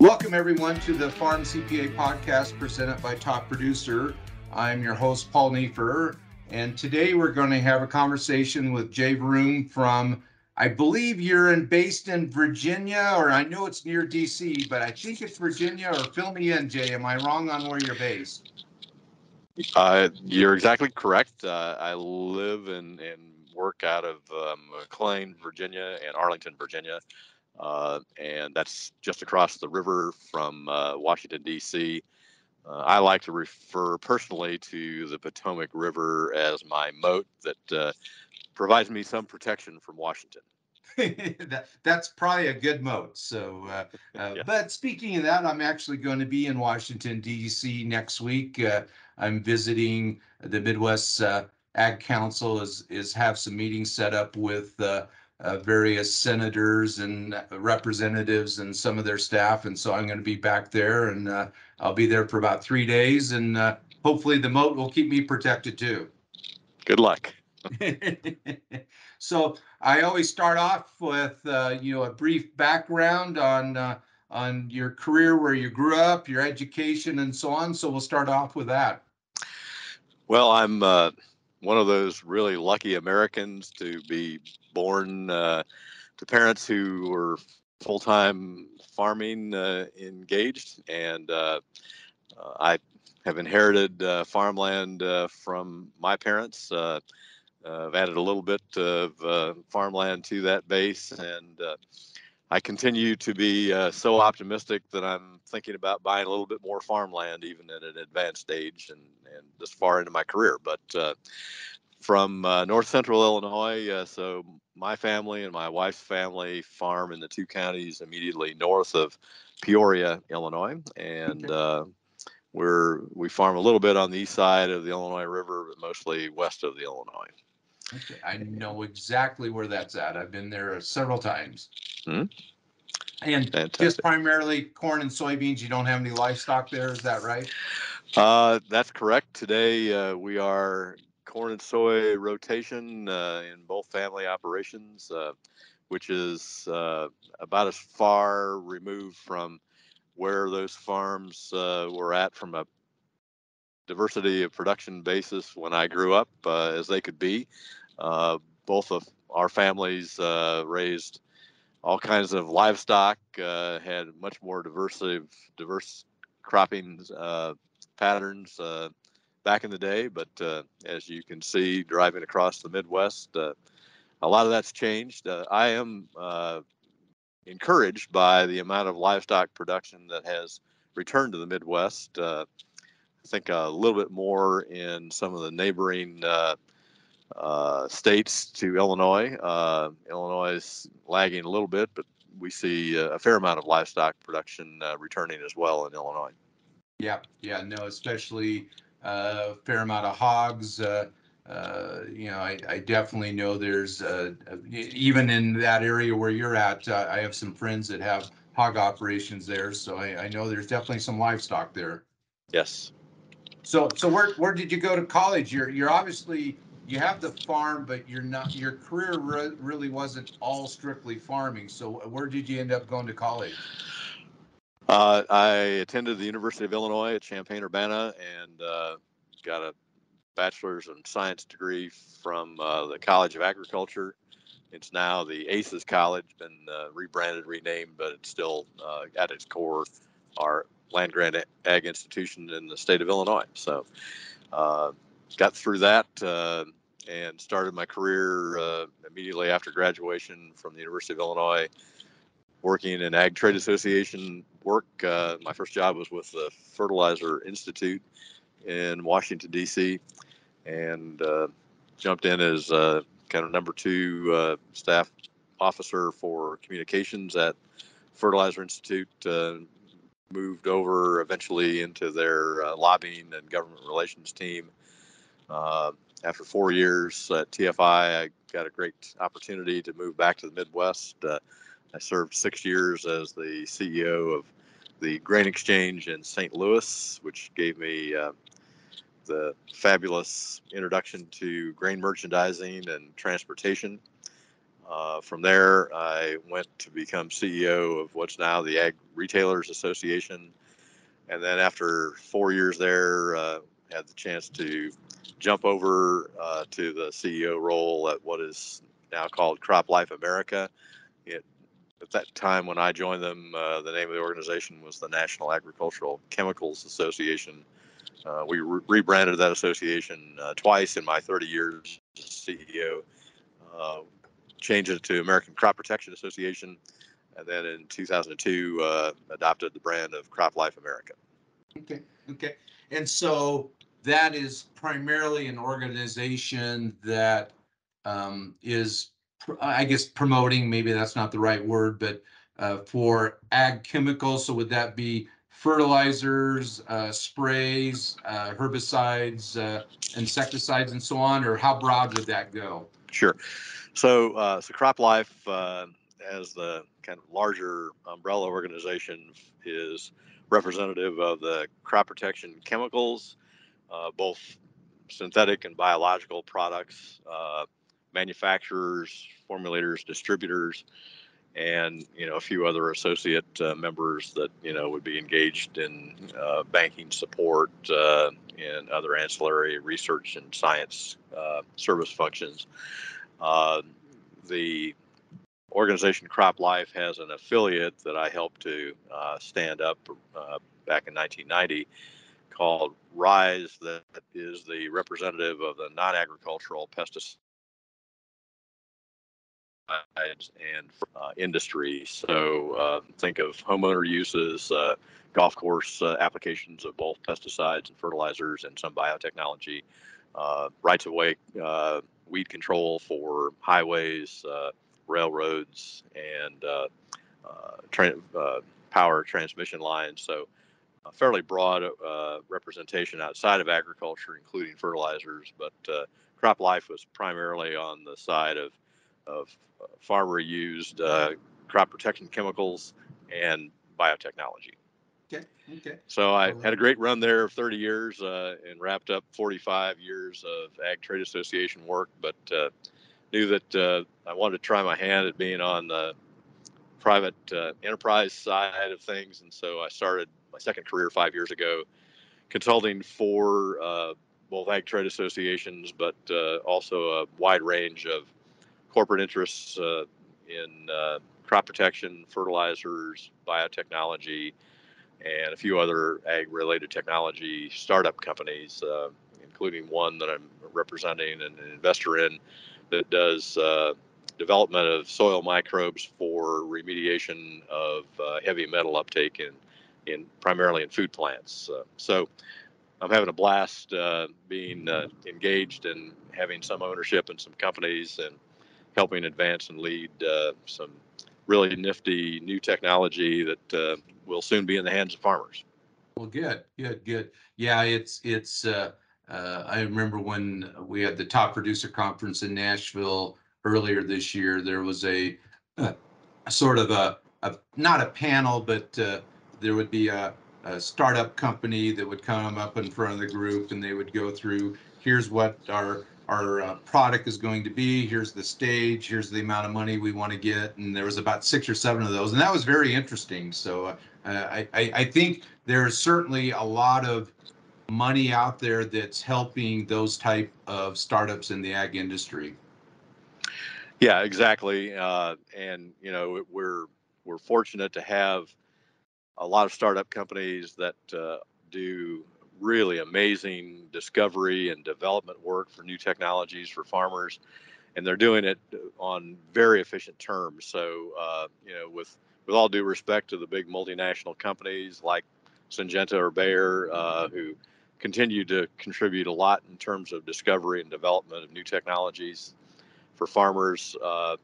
Welcome, everyone, to the Farm CPA podcast presented by Top Producer. I'm your host, Paul Neiffer, and today we're going to have a conversation with Jay Vroom from, I believe you're in, based in Virginia, or I know it's near DC, but I think it's Virginia, or fill me in, Jay. Am I wrong on where you're based? Uh, you're exactly correct. Uh, I live and, and work out of um, McLean, Virginia, and Arlington, Virginia. Uh, and that's just across the river from uh, Washington, D.C. Uh, I like to refer personally to the Potomac River as my moat that uh, provides me some protection from Washington. that, that's probably a good moat. So, uh, uh, Yeah. but speaking of that, I'm actually going to be in Washington, D.C. next week. Uh, I'm visiting the Midwest uh, Ag Council is is have some meetings set up with uh, uh, various senators and representatives and some of their staff, and so I'm going to be back there, and uh, I'll be there for about three days, and uh, hopefully the moat will keep me protected too. Good luck. so I always start off with uh, you know a brief background on uh, on your career, where you grew up, your education, and so on. So we'll start off with that. Well, I'm uh, one of those really lucky Americans to be born uh, to parents who were full time farming uh, engaged, and uh, uh, I have inherited uh, farmland from my parents. I've added a little bit of farmland to that base, and I continue to be uh, so optimistic that I'm thinking about buying a little bit more farmland, even at an advanced age and, and this far into my career. But uh, from uh, north central Illinois, uh, so my family and my wife's family farm in the two counties immediately north of Peoria, Illinois, and uh, we're we farm a little bit on the east side of the Illinois River, but mostly west of the Illinois. Okay, I know exactly where that's at. I've been there several times. Hmm. And Fantastic. just primarily corn and soybeans. You don't have any livestock there, is that right? Uh, that's correct. Today uh, we are corn and soy rotation uh, in both family operations, uh, which is uh, about as far removed from where those farms uh, were at from a diversity of production basis when I grew up uh, as they could be. Uh, both of our families uh, raised all kinds of livestock, uh, had much more diversive, diverse cropping patterns back in the day. But as you can see, driving across the Midwest, a lot of that's changed. I am encouraged by the amount of livestock production that has returned to the Midwest. Uh, I think a little bit more in some of the neighboring uh, uh, states to Illinois. Uh, Illinois is lagging a little bit, but we see uh, a fair amount of livestock production uh, returning as well in Illinois. Yeah, yeah, no, especially uh, a fair amount of hogs. Uh, uh, you know, I, I definitely know there's uh, uh, even in that area where you're at. Uh, I have some friends that have hog operations there, so I, I know there's definitely some livestock there. Yes. So, so where where did you go to college? You're you're obviously you have the farm, but you're not. Your career re- really wasn't all strictly farming. So, where did you end up going to college? Uh, I attended the University of Illinois at Champaign Urbana and uh, got a bachelor's in science degree from uh, the College of Agriculture. It's now the ACES College, been uh, rebranded, renamed, but it's still uh, at its core our land grant ag institution in the state of Illinois. So, uh, got through that uh, and started my career uh, immediately after graduation from the University of Illinois working in ag trade association work. Uh, my first job was with the Fertilizer Institute in Washington D.C. and uh, jumped in as uh, kind of number two uh, staff officer for communications at Fertilizer Institute. Uh, moved over eventually into their lobbying and government relations team. Uh, after four years at TFI, I got a great opportunity to move back to the Midwest. Uh, I served six years as the CEO of the Grain Exchange in St. Louis, which gave me uh, the fabulous introduction to grain merchandising and transportation. Uh, from there, I went to become CEO of what's now the Ag Retailers Association. And then after four years there, uh, had the chance to jump over uh, to the CEO role at what is now called Crop Life America. It, at that time when I joined them, uh, the name of the organization was the National Agricultural Chemicals Association. Uh, we re- rebranded that association uh, twice in my 30 years as CEO. Uh, changed it to American Crop Protection Association, and then in 2002 uh, adopted the brand of Crop Life America. Okay, okay. And so that is primarily an organization that um, is, I guess, promoting, maybe that's not the right word, but uh, for ag chemicals. So would that be fertilizers, uh, sprays, uh, herbicides, uh, insecticides, and so on? Or how broad would that go? Sure. So, uh, so Crop Life, uh, as the kind of larger umbrella organization, is representative of the crop protection chemicals, both synthetic and biological products, uh, manufacturers, formulators, distributors, and you know a few other associate uh, members that you know would be engaged in uh, banking support uh, and other ancillary research and science uh, service functions. Uh, the organization Crop Life has an affiliate that I helped to uh, stand up uh, back in 1990 called RISE, that is the representative of the non agricultural pesticides and uh, industry. So uh, think of homeowner uses, uh, golf course uh, applications of both pesticides and fertilizers and some biotechnology, uh, rights of way uh, weed control for highways, railroads, and tra- power transmission lines. So, a fairly broad uh, representation outside of agriculture, including fertilizers. But uh, Crop Life was primarily on the side of of uh, farmer used uh, crop protection chemicals and biotechnology. Okay, okay. So I had a great run there of 30 years uh, and wrapped up 45 years of Ag Trade Association work, but uh, knew that uh, I wanted to try my hand at being on the private uh, enterprise side of things. And so I started my second career five years ago, consulting for uh, both Ag Trade Associations, but uh, also a wide range of corporate interests uh, in uh, crop protection, fertilizers, biotechnology, and a few other ag related technology startup companies, uh, including one that I'm representing and an investor in that does uh, development of soil microbes for remediation of uh, heavy metal uptake in, in primarily in food plants. Uh, so I'm having a blast uh, being uh, engaged and having some ownership in some companies and helping advance and lead some really nifty new technology that will soon be in the hands of farmers. Well, good, good, good. Yeah, it's, it's, uh, uh, I remember when we had the top producer conference in Nashville earlier this year, there was a, a sort of a, a, not a panel, but, uh, there would be a, a startup company that would come up in front of the group and they would go through, here's what our, our uh, product is going to be, here's the stage, here's the amount of money we want to get. And there was about six or seven of those, and that was very interesting. So uh, I, I, I think there's certainly a lot of money out there that's helping those type of startups in the ag industry. Yeah, exactly. Uh, and you know, we're we're fortunate to have a lot of startup companies that uh, do really amazing discovery and development work for new technologies for farmers, and they're doing it on very efficient terms. So, uh, you know, with with all due respect to the big multinational companies like Syngenta or Bayer, uh, who continue to contribute a lot in terms of discovery and development of new technologies for farmers. Uh,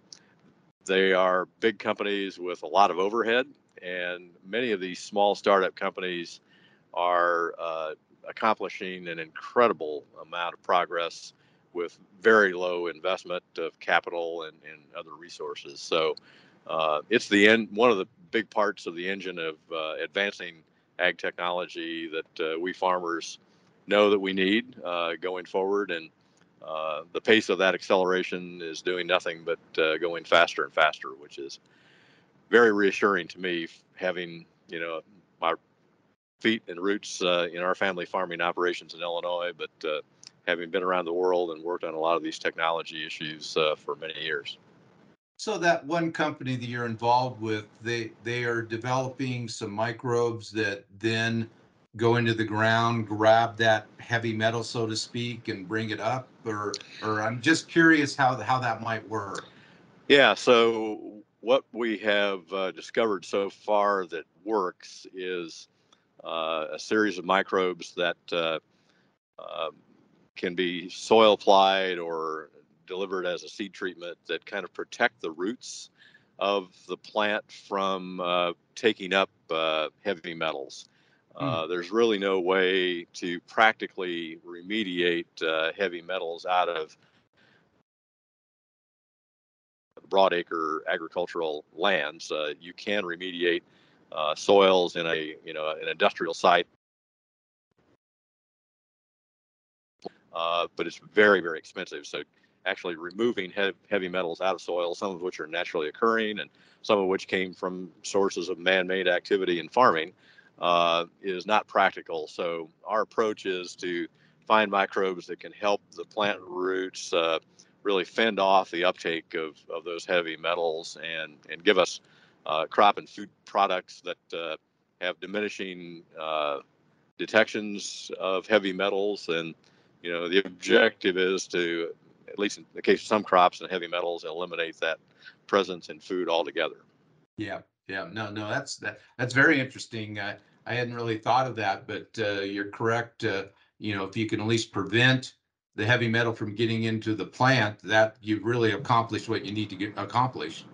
they are big companies with a lot of overhead, and many of these small startup companies are uh, accomplishing an incredible amount of progress with very low investment of capital and, and other resources. So uh, it's the end, one of the big parts of the engine of uh, advancing ag technology that uh, we farmers know that we need uh, going forward. And uh, the pace of that acceleration is doing nothing but going faster and faster, which is very reassuring to me, having you know my feet and roots uh, in our family farming operations in Illinois, but uh, having been around the world and worked on a lot of these technology issues uh, for many years. So that one company that you're involved with, they they are developing some microbes that then go into the ground, grab that heavy metal, so to speak, and bring it up, or or I'm just curious how how that might work. Yeah. So what we have uh, discovered so far that works is uh, a series of microbes that uh, um, can be soil applied or delivered as a seed treatment that kind of protect the roots of the plant from uh, taking up uh, heavy metals. Uh, mm. There's really no way to practically remediate uh, heavy metals out of broadacre agricultural lands. Uh, you can remediate uh, soils in a you know an industrial site uh, but it's very, very expensive. So actually removing he- heavy metals out of soil, some of which are naturally occurring and some of which came from sources of man-made activity in farming, uh, is not practical. So our approach is to find microbes that can help the plant roots uh, really fend off the uptake of, of those heavy metals and, and give us uh, crop and food products that uh, have diminishing uh, detections of heavy metals and you know, the objective is to, at least in the case of some crops and heavy metals, eliminate that presence in food altogether. Yeah, yeah, no, no, that's that that's very interesting. I hadn't really thought of that, but uh, you're correct. Uh, you know, if you can at least prevent the heavy metal from getting into the plant, that you've really accomplished what you need to get accomplished.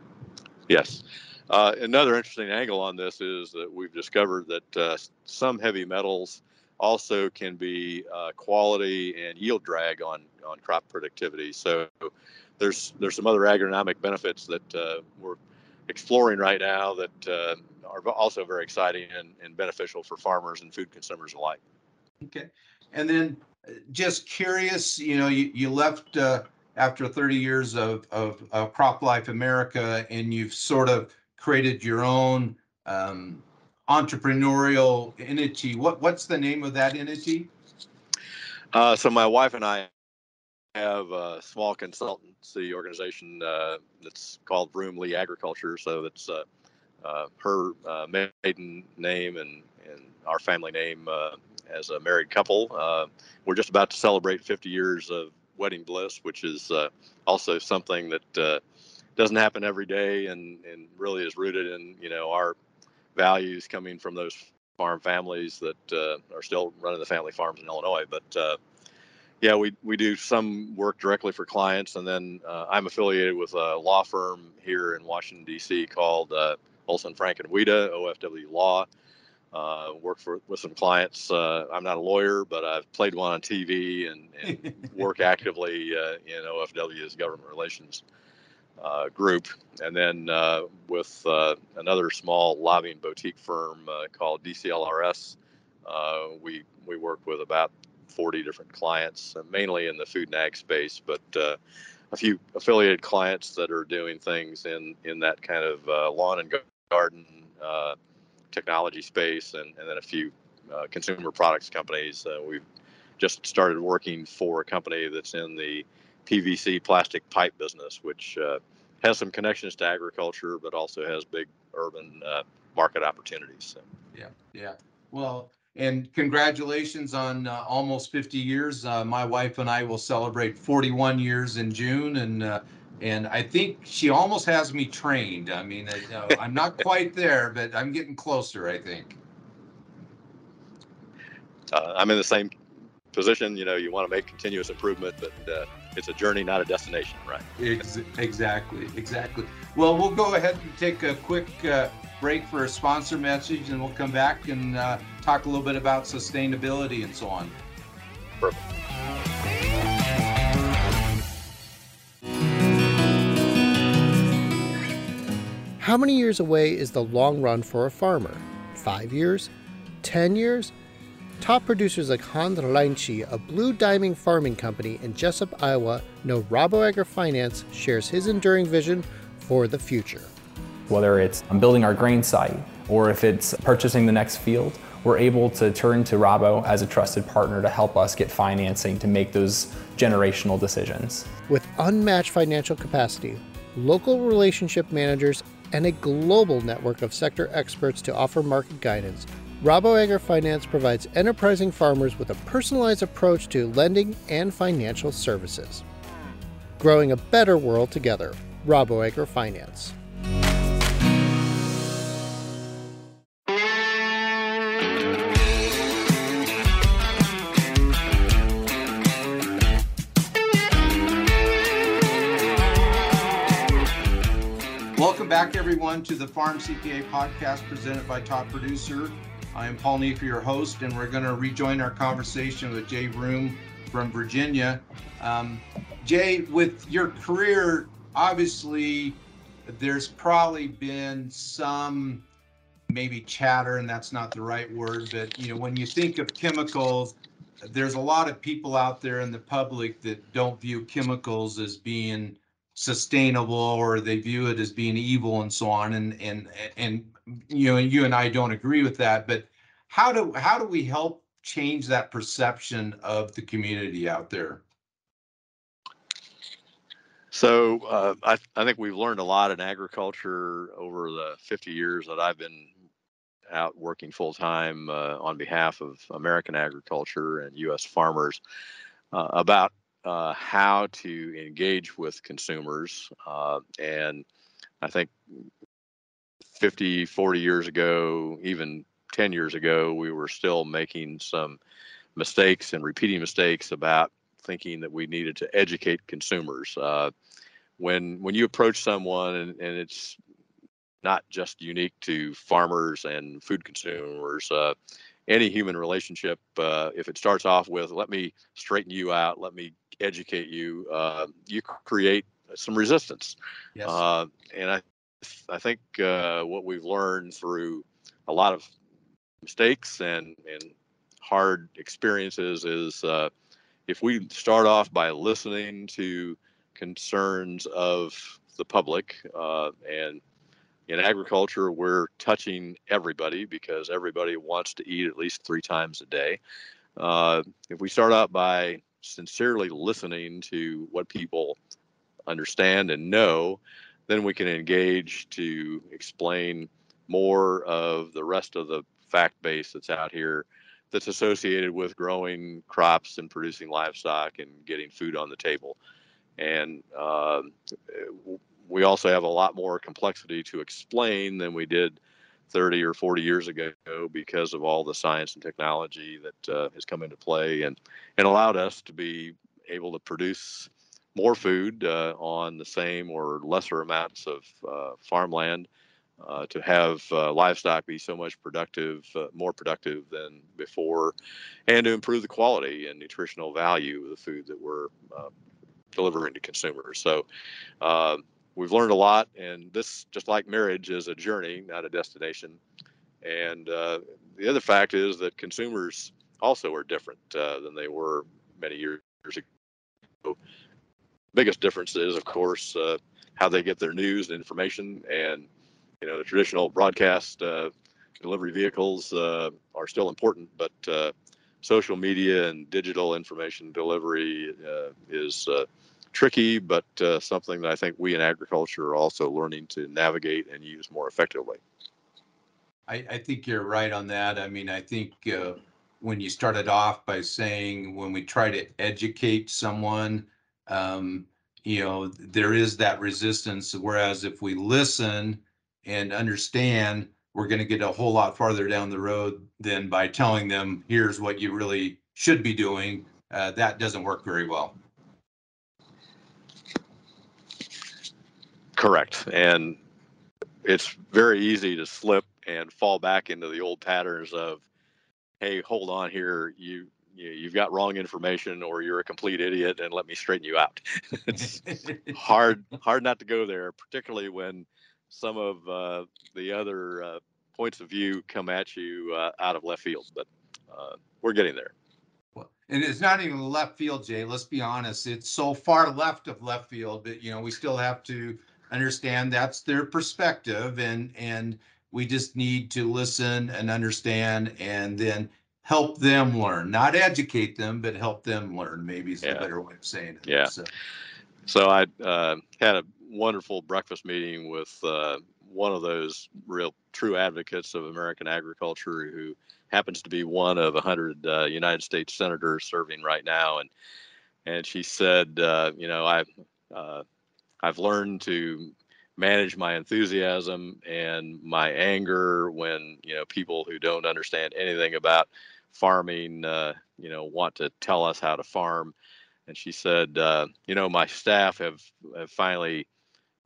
Yes. Uh, another interesting angle on this is that we've discovered that uh, some heavy metals also can be uh, quality and yield drag on on crop productivity. So there's there's some other agronomic benefits that uh, we're exploring right now that uh, are also very exciting and, and beneficial for farmers and food consumers alike. Okay, and then uh, just curious, you know, you, you left uh, after 30 years of, of, of Crop Life America, and you've sort of created your own um, entrepreneurial entity. What what's the name of that entity? Uh, so my wife and I have a small consultancy organization uh, that's called Vroom Lee Agriculture. So that's uh, uh her uh, maiden name and and our family name as a married couple. we're just about to celebrate 50 years of wedding bliss, which is also something that doesn't happen every day and and really is rooted in you know our values coming from those farm families that uh, are still running the family farms in Illinois. But uh, yeah, we, we do some work directly for clients, and then uh, I'm affiliated with a law firm here in Washington D.C. called uh, Olsson Frank and Weeda OFW Law. Uh, work for with some clients. Uh, I'm not a lawyer, but I've played one on TV and, and work actively in OFW's government relations uh, group, and then uh, with uh, another small lobbying boutique firm uh, called DCLRS, uh, we we work with about 40 different clients, uh, mainly in the food and ag space, but a few affiliated clients that are doing things in in that kind of lawn and garden technology space, and, and then a few consumer products companies. we've just started working for a company that's in the PVC plastic pipe business, which uh, has some connections to agriculture, but also has big urban uh, market opportunities. So. Yeah, yeah. Well, and congratulations on uh, almost 50 years. Uh, my wife and I will celebrate 41 years in June, and uh, and I think she almost has me trained. I mean, I, I'm not quite there, but I'm getting closer. I think. Uh, I'm in the same position. You know, you want to make continuous improvement, but uh, it's a journey, not a destination, right? exactly, exactly. Well, we'll go ahead and take a quick uh, break for a sponsor message, and we'll come back and uh, talk a little bit about sustainability and so on. Perfect. How many years away is the long run for a farmer? Five years? Ten years? top producers like Hans Reinchi of Blue Diamond Farming Company in Jessup, Iowa, know Rabo AgriFinance shares his enduring vision for the future. Whether it's building our grain site or if it's purchasing the next field, we're able to turn to Rabo as a trusted partner to help us get financing to make those generational decisions. With unmatched financial capacity, local relationship managers, and a global network of sector experts to offer market guidance, Rabo AgriFinance provides enterprising farmers with a personalized approach to lending and financial services. Growing a better world together, Rabo AgriFinance. Back, everyone, to the Farm CPA podcast presented by Top Producer. I am Paul Neef, your host, and we're going to rejoin our conversation with Jay Vroom from Virginia. Um, Jay, with your career, obviously, there's probably been some maybe chatter, and that's not the right word, but you know, when you think of chemicals, there's a lot of people out there in the public that don't view chemicals as being sustainable or they view it as being evil and so on and and and you know you and I don't agree with that but how do how do we help change that perception of the community out there So uh, I, I think we've learned a lot in agriculture over the 50 years that I've been out working full time uh, on behalf of American agriculture and U.S. farmers uh, about uh, how to engage with consumers. Uh, and I think 50, 40 years ago, even 10 years ago, we were still making some mistakes and repeating mistakes about thinking that we needed to educate consumers. Uh, when when you approach someone and, and it's not just unique to farmers and food consumers, uh, any human relationship, uh, if it starts off with "Let me straighten you out," "Let me educate you," uh, you create some resistance. yes Uh, and I, I think uh, what we've learned through a lot of mistakes and and hard experiences is uh, if we start off by listening to concerns of the public uh, and in agriculture we're touching everybody because everybody wants to eat at least three times a day uh, if we start out by sincerely listening to what people understand and know then we can engage to explain more of the rest of the fact base that's out here that's associated with growing crops and producing livestock and getting food on the table. And uh, we also have a lot more complexity to explain than we did 30 or 40 years ago because of all the science and technology that uh, has come into play and, and allowed us to be able to produce more food uh, on the same or lesser amounts of uh, farmland uh, to have uh, livestock be so much productive, uh, more productive than before, and to improve the quality and nutritional value of the food that we're delivering to consumers. So um, we've learned a lot, and this, just like marriage, is a journey, not a destination. And uh, the other fact is that consumers also are different uh, than they were many years ago. Biggest difference is, of course, how they get their news and information and you know the traditional broadcast uh, delivery vehicles uh, are still important, but uh, social media and digital information delivery uh, is uh, tricky, but uh, something that I think we in agriculture are also learning to navigate and use more effectively. I, I think you're right on that. I mean, I think uh, when you started off by saying when we try to educate someone, um, you know, there is that resistance. Whereas if we listen and understand, we're going to get a whole lot farther down the road than by telling them, here's what you really should be doing. Uh, that doesn't work very well. Correct. And it's very easy to slip and fall back into the old patterns of, hey, hold on here, you, you you've got wrong information or you're a complete idiot and let me straighten you out. it's hard hard not to go there, particularly when some of uh, the other uh, points of view come at you uh, out of left field. But uh, we're getting there. And it's not even left field, Jay. Let's be honest. It's so far left of left field, that you know, we still have to understand that's their perspective and, and we just need to listen and understand and then help them learn, not educate them, but help them learn, maybe is the Yeah. better way of saying it. Yeah. So, So I uh, had a wonderful breakfast meeting with uh, one of those real true advocates of American agriculture who happens to be one of 100 uh, United States senators serving right now. And and she said, uh, you know, I've uh, I've learned to manage my enthusiasm and my anger when you know people who don't understand anything about farming, uh, you know, want to tell us how to farm and she said, uh, you know, my staff have, have finally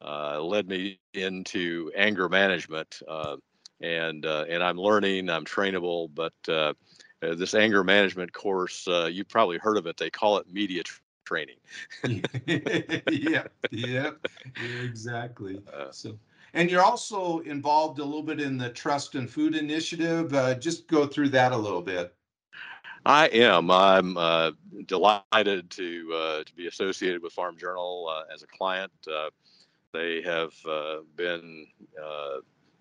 uh, led me into anger management, uh, and uh, and I'm learning, I'm trainable, but uh, this anger management course, you've probably heard of it. They call it media training. yeah, yeah, exactly. Uh, So, and you're also involved a little bit in the Trust in Food Initiative. Uh, just go through that a little bit. I am. I'm uh, delighted to uh, to be associated with Farm Journal uh, as a client. Uh, they have uh, been uh,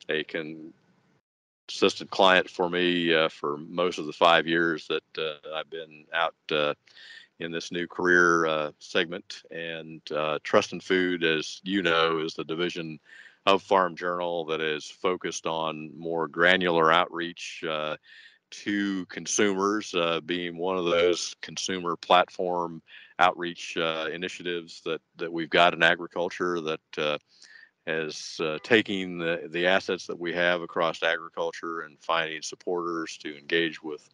a consistent client for me uh, for most of the five years that uh, I've been out uh, in this new career uh, segment. And uh, Trust in Food, as you know, is the division of Farm Journal that is focused on more granular outreach. Uh, to consumers, uh, being one of those consumer platform outreach uh, initiatives that that we've got in agriculture that uh, is uh, taking the the assets that we have across agriculture and finding supporters to engage with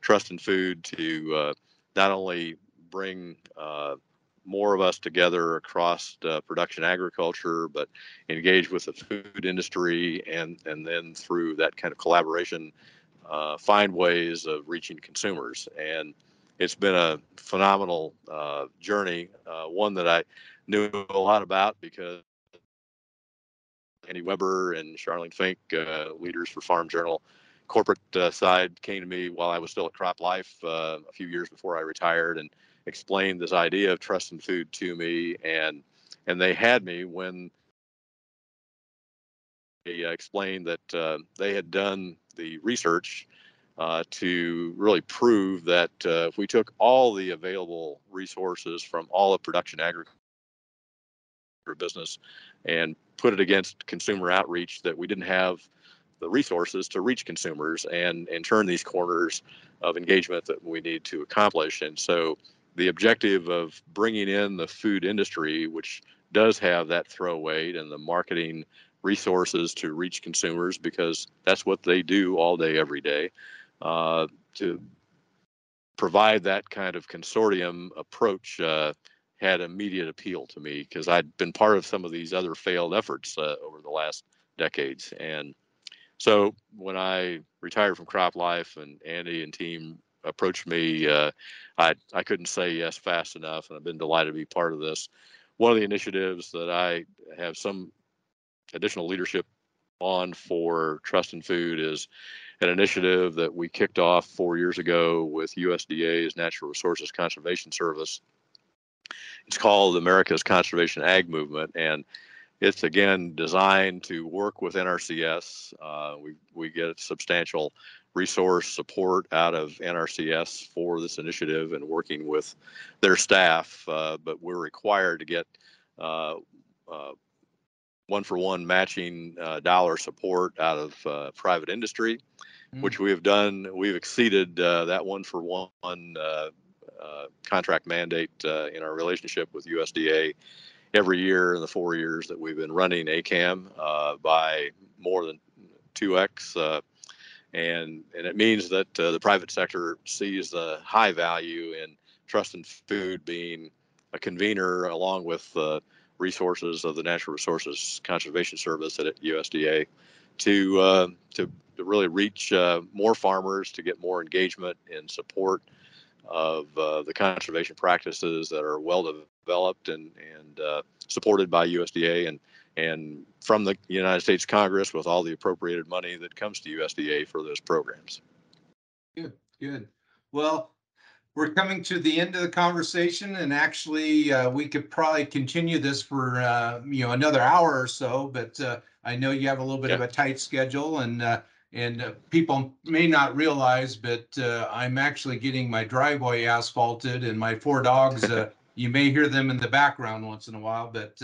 Trust in Food to uh, not only bring uh, more of us together across production agriculture, but engage with the food industry and and then through that kind of collaboration uh, find ways of reaching consumers. And it's been a phenomenal uh, journey, uh, one that I knew a lot about because Andy Weber and Charlene Finck, uh, leaders for Farm Journal, corporate uh, side, came to me while I was still at Crop Life a few years before I retired and explained this idea of Trust in Food to me. And and they had me when they uh, explained that uh, they had done the research uh, to really prove that uh, if we took all the available resources from all of production agriculture business and put it against consumer outreach, that we didn't have the resources to reach consumers and and turn these corners of engagement that we need to accomplish. And so the objective of bringing in the food industry, which does have that throw weight and the marketing resources to reach consumers because that's what they do all day, every day. Uh, to provide that kind of consortium approach uh, had immediate appeal to me because I'd been part of some of these other failed efforts uh, over the last decades. And so when I retired from Crop Life and Andy and team approached me, uh, I, I couldn't say yes fast enough. And I've been delighted to be part of this. One of the initiatives that I have some additional leadership on for Trust in Food is an initiative that we kicked off four years ago with USDA's Natural Resources Conservation Service. It's called America's Conservation Ag Movement, and it's again designed to work with NRCS. Uh, we we get substantial resource support out of NRCS for this initiative and working with their staff, uh, but we're required to get uh, uh one for one matching uh, dollar support out of uh, private industry, Mm. which we have done. We've exceeded uh, that one for one uh, uh, contract mandate uh, in our relationship with USDA every year in the four years that we've been running ACAM uh, by more than 2x. uh, and, and it means that uh, the private sector sees the high value in Trust in Food being a convener along with uh, resources of the Natural Resources Conservation Service at USDA to uh, to, to really reach uh, more farmers to get more engagement and support of uh, the conservation practices that are well developed and and uh, supported by USDA and and from the United States Congress with all the appropriated money that comes to USDA for those programs. Good. Good. Well, we're coming to the end of the conversation and actually, uh, we could probably continue this for, uh, you know, another hour or so, but, uh, I know you have a little bit of a tight schedule and, uh, and uh, people may not realize, but, uh, I'm actually getting my driveway asphalted and my four dogs, uh, you may hear them in the background once in a while, but,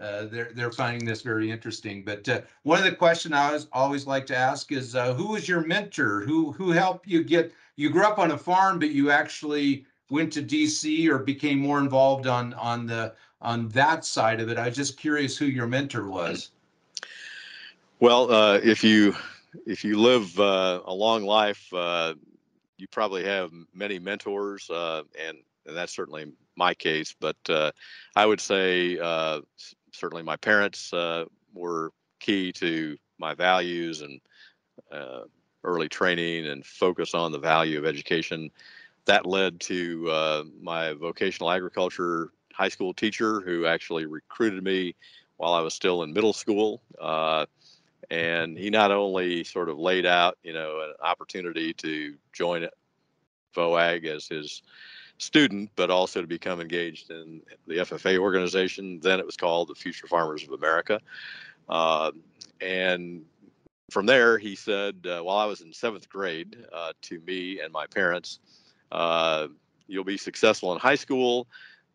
uh, they're, they're finding this very interesting. But, uh, one of the questions I always, always like to ask is, uh, who was your mentor? Who, who helped you get you grew up on a farm, but you actually went to DC or became more involved on on the on that side of it. I was just curious who your mentor was. Well, uh, if you if you live uh, a long life, you probably have many mentors, and, and that's certainly my case. But I would say certainly my parents uh, were key to my values and uh, early training and focus on the value of education. That led to uh, my vocational agriculture high school teacher, who actually recruited me while I was still in middle school. Uh, and he not only sort of laid out, you know, an opportunity to join VOAG as his student, but also to become engaged in the FFA organization. Then it was called the Future Farmers of America. Uh, and from there, he said, uh, while I was in seventh grade, uh, to me and my parents, uh, you'll be successful in high school.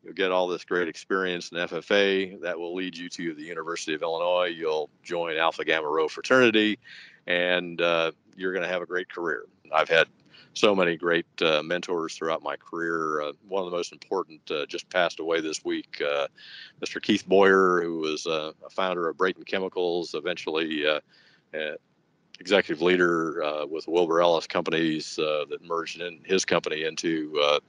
You'll get all this great experience in FFA that will lead you to the University of Illinois. You'll join Alpha Gamma Rho fraternity, and uh, you're going to have a great career. I've had so many great uh, mentors throughout my career. Uh, one of the most important uh, just passed away this week. Uh, Mr. Keith Boyer, who was uh, a founder of Brayton Chemicals, eventually executive leader with Wilbur Ellis companies that merged in his company into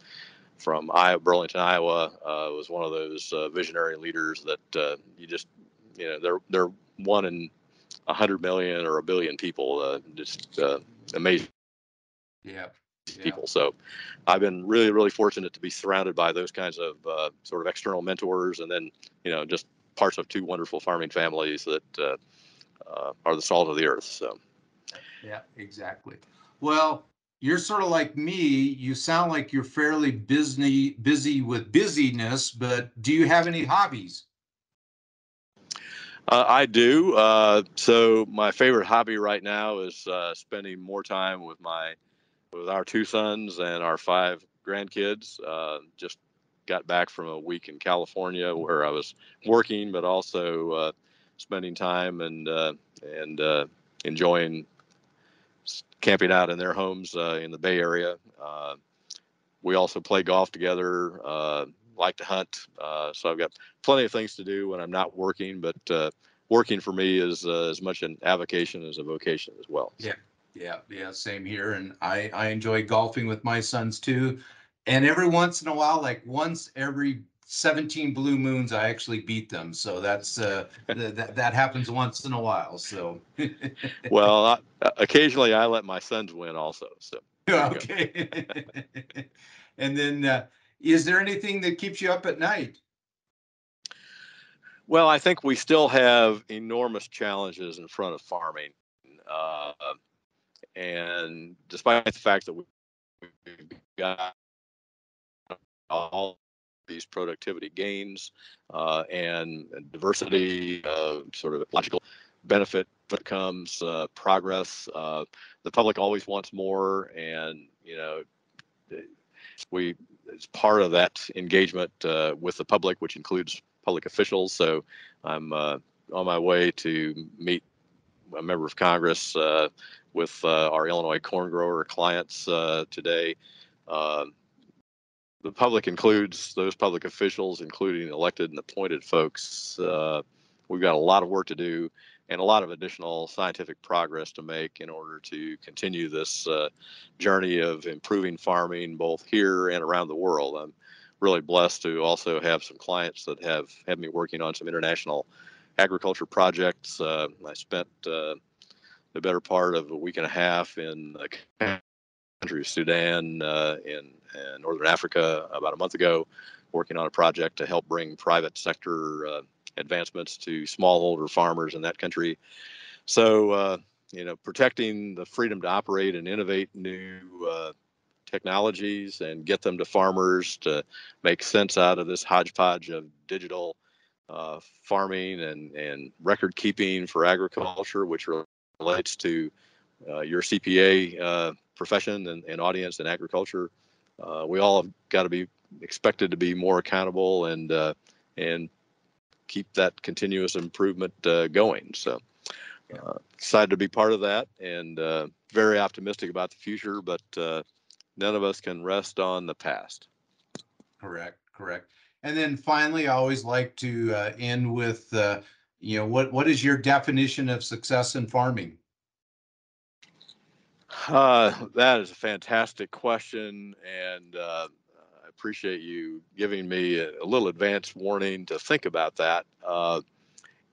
from Iowa, Burlington, Iowa, uh, was one of those uh, visionary leaders that uh, you just, you know, they're they're one in a hundred million or a billion people. Just amazing Yeah. Yeah. people. So I've been really, really fortunate to be surrounded by those kinds of uh, sort of external mentors, and then you know just parts of two wonderful farming families that uh, uh, are the salt of the earth. So. Yeah, exactly. Well, you're sort of like me. You sound like you're fairly busy busy with busyness, but do you have any hobbies? Uh, I do. Uh, so my favorite hobby right now is uh, spending more time with my with our two sons and our five grandkids. Uh, just got back from a week in California where I was working, but also uh, spending time and uh, and uh, enjoying camping out in their homes uh, in the Bay Area. We also play golf together. Like to hunt, so I've got plenty of things to do when I'm not working. But working for me is uh, as much an avocation as a vocation as well. Yeah. Yeah, yeah, same here. And I I enjoy golfing with my sons too. And every once in a while, like once every 17 blue moons, I actually beat them. So that's uh th- that that happens once in a while. So Well, I, occasionally I let my sons win also. So there you go. okay. and then uh, is there anything that keeps you up at night? Well, I think we still have enormous challenges in front of farming. Uh, and despite the fact that we've got all these productivity gains uh, and diversity, uh, sort of logical benefit comes uh, progress. Uh, the public always wants more, and you know, we it's part of that engagement uh, with the public, which includes public officials. So I'm uh, on my way to meet a member of Congress uh, with uh, our Illinois corn grower clients uh, today. Uh, the public includes those public officials, including elected and appointed folks. We've got a lot of work to do and a lot of additional scientific progress to make in order to continue this uh, journey of improving farming both here and around the world. I'm really blessed to also have some clients that have had me working on some international agriculture projects. Uh, I spent uh, the better part of a week and a half in the country of Sudan uh, in, in northern Africa about a month ago, working on a project to help bring private sector uh, advancements to smallholder farmers in that country. So, uh, you know, protecting the freedom to operate and innovate new uh, technologies and get them to farmers to make sense out of this hodgepodge of digital uh, farming and, and record keeping for agriculture, which relates to uh, your CPA uh, profession and, and, audience in agriculture. Uh, we all have got to be expected to be more accountable and uh, and keep that continuous improvement uh, going. So excited to be part of that and very optimistic about the future, but none of us can rest on the past. Correct, correct. And then finally, I always like to uh, end with, uh, you know, what what is your definition of success in farming? Uh, that is a fantastic question, and uh, I appreciate you giving me a, a, little advance warning to think about that. Uh,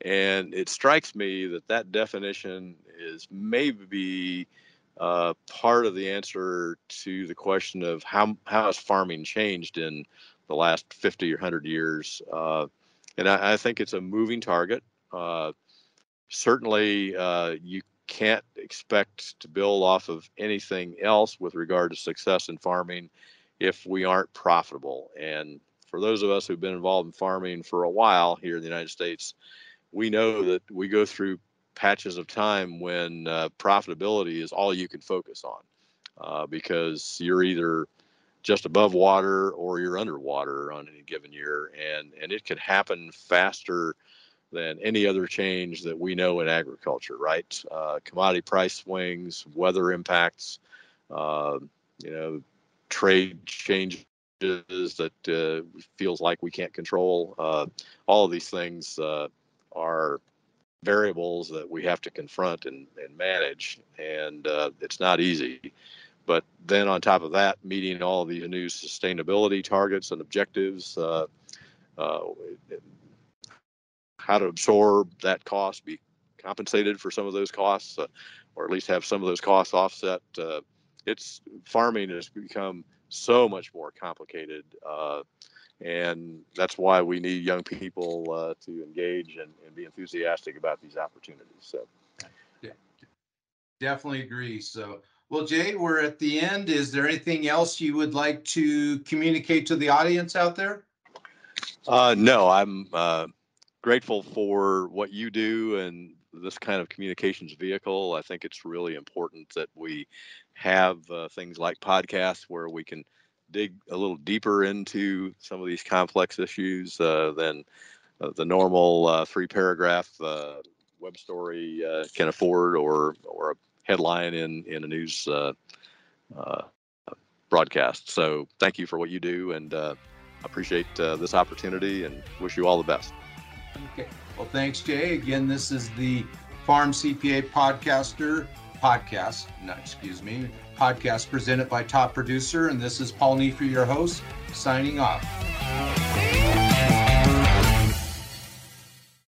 and it strikes me that that definition is maybe uh, part of the answer to the question of how how has farming changed in the last 50 or 100 years. Uh, and I, I, think it's a moving target. Uh, certainly, uh, you can't expect to build off of anything else with regard to success in farming if we aren't profitable. And for those of us who've been involved in farming for a while here in the United States, we know that we go through patches of time when uh, profitability is all you can focus on uh, because you're either just above water or you're underwater on any given year and and it could happen faster than any other change that we know in agriculture right? Uh, commodity price swings weather impacts uh, you know trade changes that uh, feels like we can't control uh, all of these things uh, are variables that we have to confront and, and manage and uh, it's not easy but then on top of that, meeting all these new sustainability targets and objectives, uh, uh, how to absorb that cost, be compensated for some of those costs, uh, or at least have some of those costs offset. Uh, it's farming has become so much more complicated, uh, and that's why we need young people uh, to engage and, and be enthusiastic about these opportunities. So, yeah, definitely agree. So. Well, Jay, we're at the end. Is there anything else you would like to communicate to the audience out there? Uh, no, I'm uh, grateful for what you do and this kind of communications vehicle. I think it's really important that we have uh, things like podcasts where we can dig a little deeper into some of these complex issues uh, than uh, the normal uh, three paragraph web story can afford or or a headline in in a news uh, uh, broadcast. So thank you for what you do, and uh, appreciate uh, this opportunity, and wish you all the best. Okay. Well, thanks, Jay. Again, this is the Farm CPA podcaster podcast. No, excuse me, podcast presented by Top Producer, and this is Paul Neiffer, your host, signing off.